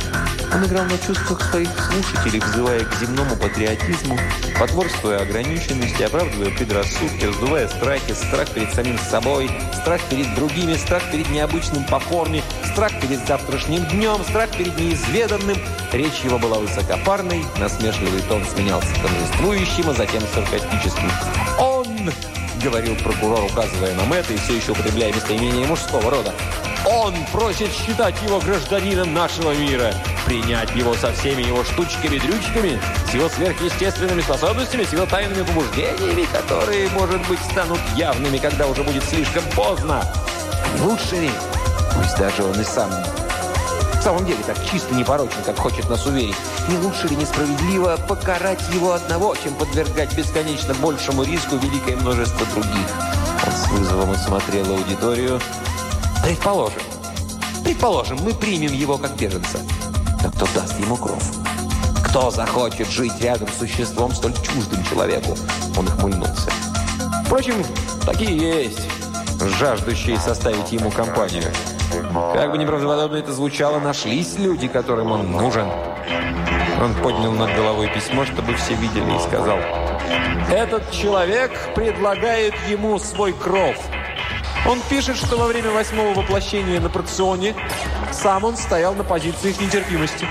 Он играл на чувствах своих слушателей, взывая к земному патриотизму, потворствуя ограниченности, оправдывая предрассудки, раздувая страхи, страх перед самим собой, страх перед другими, страх перед необычным по форме, страх перед завтрашним днем, страх перед неизведанным. Речь его была высокопарной, насмешливый тон сменялся торжествующим, а затем саркастическим. «Он!» — говорил прокурор, указывая на Мэтта и все еще употребляя местоимение мужского рода. «Он просит считать его гражданином нашего мира, принять его со всеми его штучками-дрючками, с его сверхъестественными способностями, с его тайными побуждениями, которые, может быть, станут явными, когда уже будет слишком поздно. Лучше ли, пусть даже он и сам в самом деле так чисто непорочен, как хочет нас уверить. Не лучше ли несправедливо покарать его одного, чем подвергать бесконечно большему риску великое множество других? Он с вызовом осмотрел аудиторию. Предположим, предположим, мы примем его как беженца. Но кто даст ему кровь? Кто захочет жить рядом с существом столь чуждым человеку? Он ухмыльнулся. Впрочем, такие есть, жаждущие составить ему компанию. Как бы неправдоподобно это звучало, нашлись люди, которым он нужен. Он поднял над головой письмо, чтобы все видели, и сказал, «Этот человек предлагает ему свой кров. Он пишет, что во время восьмого воплощения на проционе сам он стоял на позициях нетерпимости».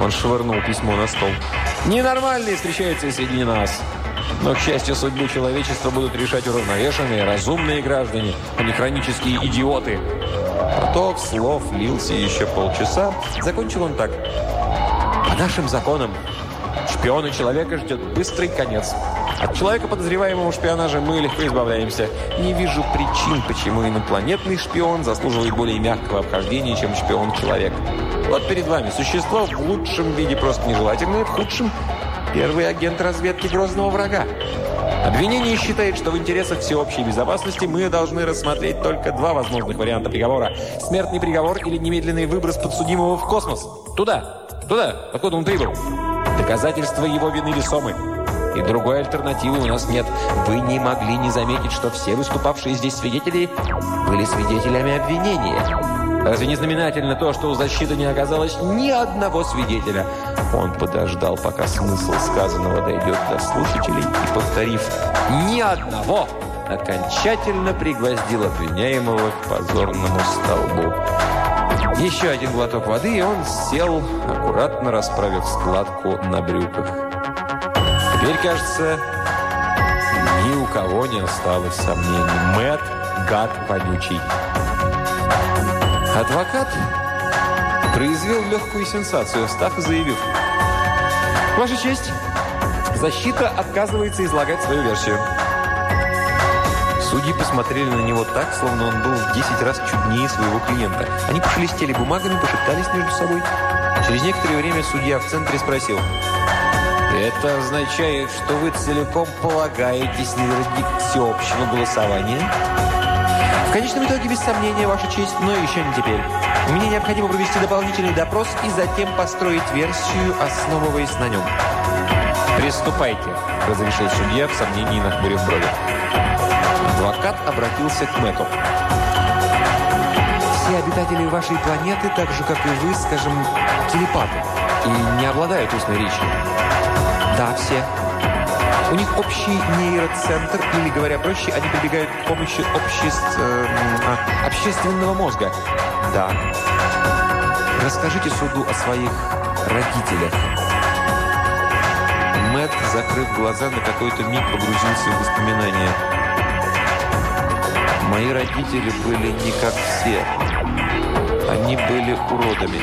Он швырнул письмо на стол. «Ненормальные встречаются среди нас. Но, к счастью, судьбу человечества будут решать уравновешенные, разумные граждане, а не хронические идиоты». Поток слов лился еще полчаса. Закончил он так. По нашим законам шпиона человека ждет быстрый конец. От человека, подозреваемого в шпионаже, мы легко избавляемся. Не вижу причин, почему инопланетный шпион заслуживает более мягкого обхождения, чем шпион-человек. Вот перед вами существо в лучшем виде просто нежелательное, в худшем – первый агент разведки грозного врага. Обвинение считает, что в интересах всеобщей безопасности мы должны рассмотреть только два возможных варианта приговора. Смертный приговор или немедленный выброс подсудимого в космос. Туда, туда, откуда он прибыл. Доказательства его вины весомы. И другой альтернативы у нас нет. Вы не могли не заметить, что все выступавшие здесь свидетели были свидетелями обвинения. Разве не знаменательно то, что у защиты не оказалось ни одного свидетеля? Он подождал, пока смысл сказанного дойдет до слушателей, и, повторив «ни одного», окончательно пригвоздил обвиняемого к позорному столбу. Еще один глоток воды, и он сел, аккуратно расправив складку на брюках. Теперь, кажется, ни у кого не осталось сомнений. Мэт гад вонючий. Адвокат произвел легкую сенсацию, встав и заявив. «Ваша честь, защита отказывается излагать свою версию». Судьи посмотрели на него так, словно он был в 10 раз чуднее своего клиента. Они пошелестели бумагами, пошептались между собой. Через некоторое время судья в центре спросил. «Это означает, что вы целиком полагаетесь на вердикт всеобщего голосования?» В конечном итоге, без сомнения, Ваша честь, но еще не теперь. Мне необходимо провести дополнительный допрос и затем построить версию, основываясь на нем. «Приступайте», – разрешил судья в сомнении нахмурив брови. Адвокат обратился к Мэтту. все обитатели вашей планеты, так же, как и вы, скажем, телепаты и не обладают устной речью? Да, все. У них общий нейроцентр, или, говоря проще, они прибегают к помощи обществ, э, общественного мозга. Да. Расскажите суду о своих родителях. Мэтт, закрыв глаза, на какой-то миг погрузился в воспоминания. Мои родители были не как все. Они были уродами.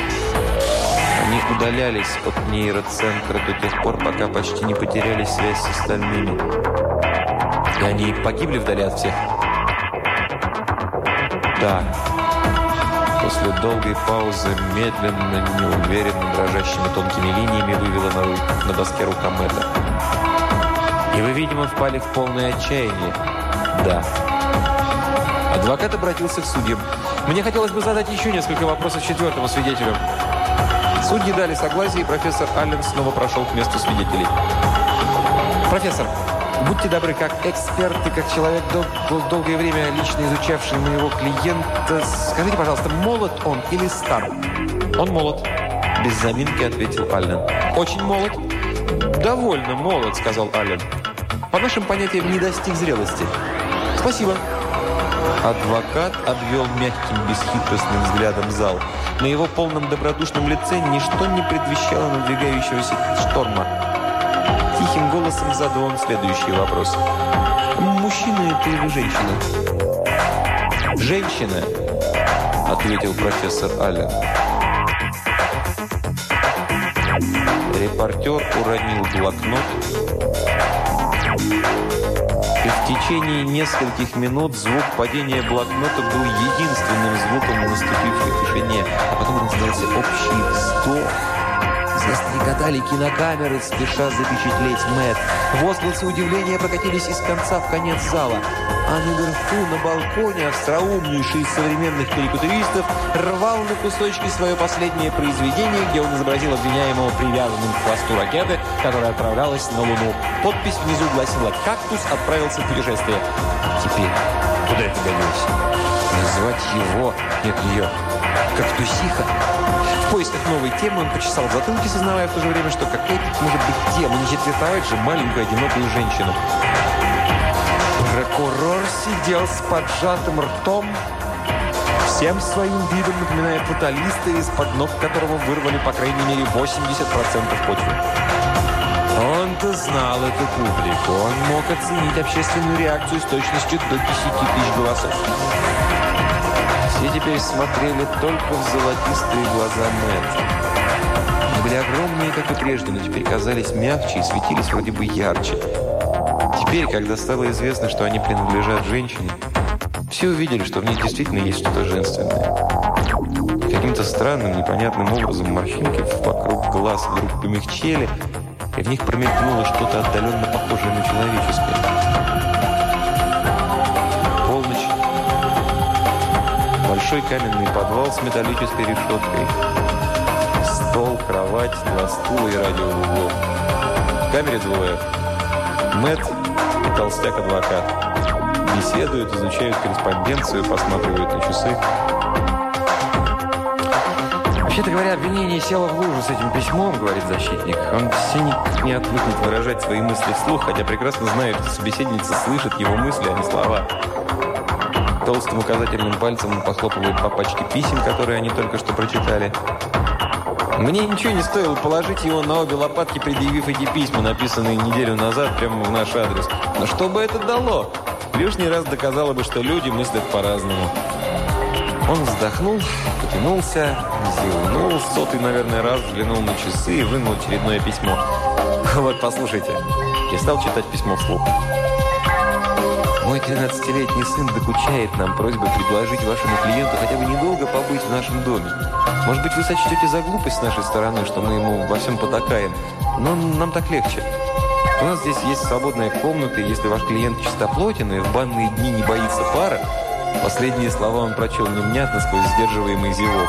Они удалялись от нейроцентра до тех пор, пока почти не потеряли связь с остальными. И они погибли вдали от всех? Да. После долгой паузы медленно, неуверенно, дрожащими тонкими линиями вывела на, на доске рука Мэтта. «И вы, видимо, впали в полное отчаяние?» «Да». Адвокат обратился к судьям. «Мне хотелось бы задать еще несколько вопросов четвертому свидетелю». Судьи дали согласие, и профессор Аллен снова прошел к месту свидетелей. «Профессор, будьте добры, как эксперт и как человек, дол долгое время лично изучавший моего клиента, скажите, пожалуйста, молод он или стар?» «Он молод», – без заминки ответил Аллен. «Очень молод?» «Довольно молод», – сказал Аллен. «По нашим понятиям, не достиг зрелости». «Спасибо». Адвокат обвел мягким, бесхитростным взглядом зал. На его полном добродушном лице ничто не предвещало надвигающегося шторма. Тихим голосом задал он следующий вопрос. «Мужчина это или женщина?» «Женщина», — ответил профессор Аллен. Репортер уронил блокнот и в течение нескольких минут звук падения блокнота был единственным звуком в наступившей тишине. А потом раздался общий вздох. Застрекотали кинокамеры, спеша запечатлеть Мэтт. Возгласы удивления прокатились из конца в конец зала. А наверху, на балконе, остроумнейший из современных карикатуристов рвал на кусочки свое последнее произведение, где он изобразил обвиняемого привязанным к хвосту ракеты, которая отправлялась на Луну. Подпись внизу гласила «Кактус отправился в путешествие». Теперь, куда это годилось? Назвать его, нет ее, кактусиха. В поисках новой темы он почесал в затылке, сознавая в то же время, что какая то может быть тема, не четвертовать же маленькую одинокую женщину. Прокурор сидел с поджатым ртом, всем своим видом напоминая фаталиста, из-под ног которого вырвали по крайней мере 80% почвы. Он-то знал эту публику, он мог оценить общественную реакцию с точностью до 10 тысяч голосов. Все теперь смотрели только в золотистые глаза Мэтта. Они были огромные, как и прежде, но теперь казались мягче и светились вроде бы ярче. Теперь, когда стало известно, что они принадлежат женщине, все увидели, что в них действительно есть что-то женственное. Каким-то странным, непонятным образом морщинки вокруг глаз вдруг помягчели, и в них промелькнуло что-то отдаленно похожее на человеческое. Полночь. Большой каменный подвал с металлической решеткой. Стол, кровать, два стула и радио в углу. В камере двое. Мэтт и толстяк-адвокат. Беседуют, изучают корреспонденцию, посматривают на часы. «Вообще-то говоря, обвинение село в лужу с этим письмом», — говорит защитник. Он все никак не отвыкнет выражать свои мысли вслух, хотя прекрасно знает, что собеседница слышит его мысли, а не слова. Толстым указательным пальцем он похлопывает по пачке писем, которые они только что прочитали. Мне ничего не стоило положить его на обе лопатки, предъявив эти письма, написанные неделю назад прямо в наш адрес. Но что бы это дало? Лишний раз доказало бы, что люди мыслят по-разному. Он вздохнул, потянулся, зевнул, сотый, наверное, раз взглянул на часы и вынул очередное письмо. «Вот, послушайте». Я стал читать письмо вслух. Мой 13-летний сын докучает нам просьбой предложить вашему клиенту хотя бы недолго побыть в нашем доме. Может быть, вы сочтете за глупость с нашей стороны, что мы ему во всем потакаем, но нам так легче. У нас здесь есть свободная комната, и если ваш клиент чистоплотен и в банные дни не боится пара, Последние слова он прочел невнятно сквозь сдерживаемый зевок.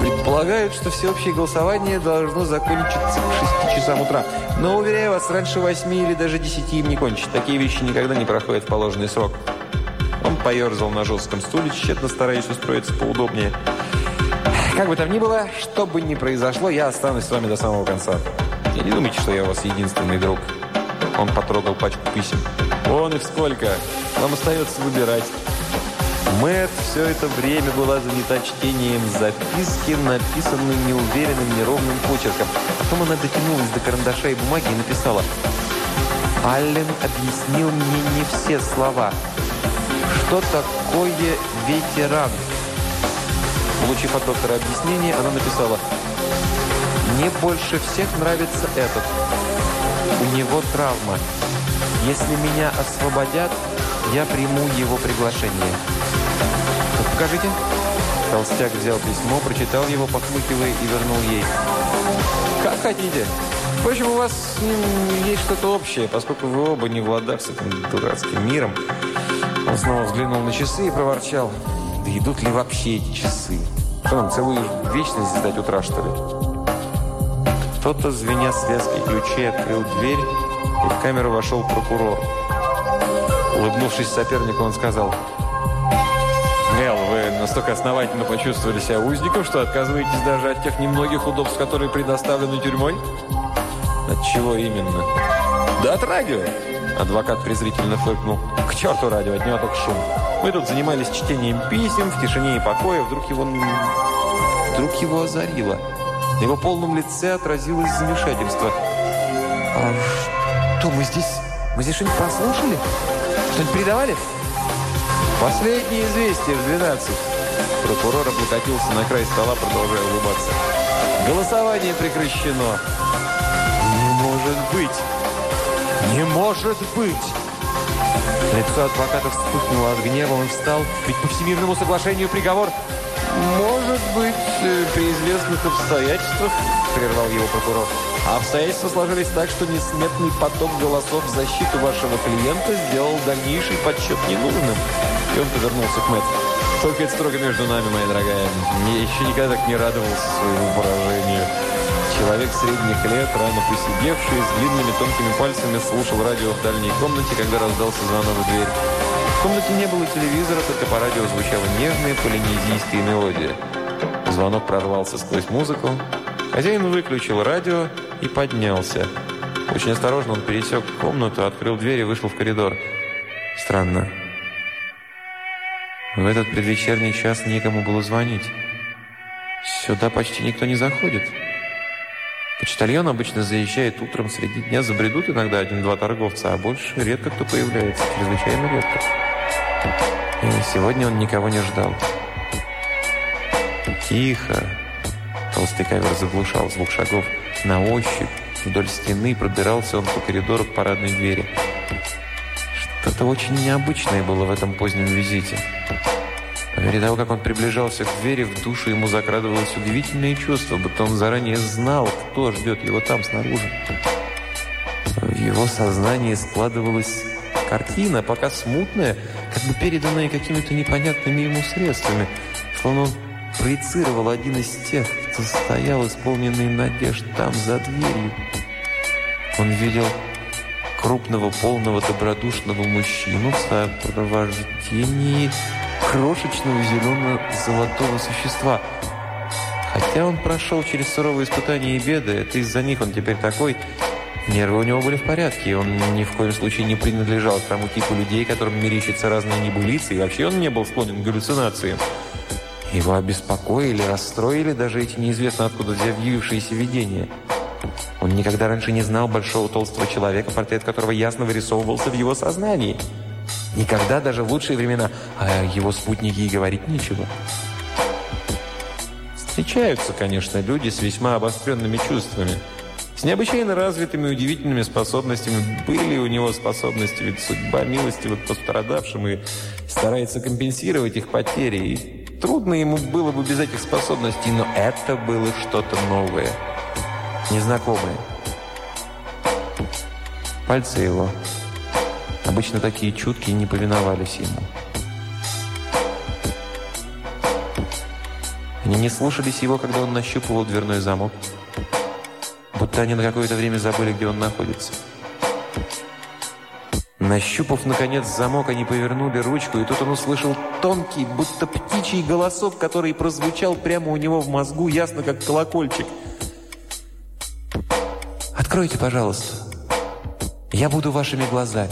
Предполагают, что всеобщее голосование должно закончиться к 6 часам утра. Но, уверяю вас, раньше 8 или даже 10 им не кончить. Такие вещи никогда не проходят в положенный срок. Он поерзал на жестком стуле, тщетно стараясь устроиться поудобнее. «Как бы там ни было, что бы ни произошло, я останусь с вами до самого конца. И не думайте, что я у вас единственный друг». Он потрогал пачку писем. «Вон их сколько! Вам остается выбирать». Мэтт все это время была занята чтением записки, написанной неуверенным, неровным почерком. Потом она дотянулась до карандаша и бумаги и написала «Аллен объяснил мне не все слова. Что такое ветеран?» Получив от доктора объяснение, она написала «Мне больше всех нравится этот. У него травма. Если меня освободят, я приму его приглашение». «Покажите». Толстяк взял письмо, прочитал его, похмыкивая, и вернул ей. «Как хотите. Впрочем, у вас с ним есть что-то общее, поскольку вы оба не в ладах с этим дурацким миром». Он снова взглянул на часы и проворчал. «Да идут ли вообще эти часы? Что нам, целую вечность ждать утра, что ли?» Кто-то, звеня связкой ключей, открыл дверь, и в камеру вошел прокурор. Улыбнувшись сопернику, он сказал... Настолько основательно почувствовали себя узником, что отказываетесь даже от тех немногих удобств, которые предоставлены тюрьмой? От чего именно? Да от радио. Адвокат презрительно фыркнул. К черту радио, от него только шум. Мы тут занимались чтением писем в тишине и покое. Вдруг его... Вдруг его озарило. На его полном лице отразилось замешательство. «А что, мы здесь... Мы здесь что-нибудь прослушали? Что-нибудь передавали?» «Последнее известие в 12». Прокурор облокотился на край стола, продолжая улыбаться. «Голосование прекращено». «Не может быть! Не может быть!» Лицо адвоката вспыхнуло от гнева, он встал. Ведь по всемирному соглашению приговор... «Может быть, э, при известных обстоятельствах», — прервал его прокурор. А обстоятельства сложились так, что несметный поток голосов в защиту вашего клиента сделал дальнейший подсчет ненужным. И он повернулся к Мэтт. Только это строго между нами, моя дорогая. Я еще никогда так не радовался своему поражению. Человек средних лет, рано посидевший, с длинными тонкими пальцами, слушал радио в дальней комнате, когда раздался звонок в дверь. В комнате не было телевизора, только по радио звучала нежная полинезийская мелодия. Звонок прорвался сквозь музыку. Хозяин выключил радио и поднялся. Очень осторожно он пересек комнату, открыл дверь и вышел в коридор. Странно. В этот предвечерний час некому было звонить. Сюда почти никто не заходит. Почтальон обычно заезжает утром среди дня, забредут иногда один-два торговца, а больше редко кто появляется, чрезвычайно редко. И сегодня он никого не ждал. Тихо. Толстый ковер заглушал звук шагов. На ощупь вдоль стены пробирался он по коридору к парадной двери. Что-то очень необычное было в этом позднем визите. По мере того, как он приближался к двери, в душу ему закрадывалось удивительное чувство, будто он заранее знал, кто ждет его там, снаружи. В его сознании складывалась картина, пока смутная, как бы переданная какими-то непонятными ему средствами, словно он проецировал один из тех, кто стоял, исполненный надежд там, за дверью. Он видел крупного, полного, добродушного мужчину в сопровождении крошечного зелено-золотого существа. Хотя он прошел через суровые испытания и беды, это из-за них он теперь такой... Нервы у него были в порядке, он ни в коем случае не принадлежал к тому типу людей, которым мерещатся разные небылицы, и вообще он не был склонен к галлюцинациям. Его обеспокоили, расстроили даже эти неизвестно откуда явившиеся видения. Он никогда раньше не знал большого толстого человека, портрет которого ясно вырисовывался в его сознании. Никогда, даже в лучшие времена, о его спутнике и говорить нечего. Встречаются, конечно, люди с весьма обостренными чувствами. С необычайно развитыми и удивительными способностями. Были у него способности, ведь судьба милости вот пострадавшим и старается компенсировать их потери. И трудно ему было бы без этих способностей, но это было что-то новое, незнакомое. Пальцы его Обычно такие чуткие не повиновались ему. Они не слушались его, когда он нащупывал дверной замок. Будто они на какое-то время забыли, где он находится. Нащупав, наконец, замок, они повернули ручку, и тут он услышал тонкий, будто птичий голосок, который прозвучал прямо у него в мозгу, ясно как колокольчик. «Откройте, пожалуйста. Я буду вашими глазами».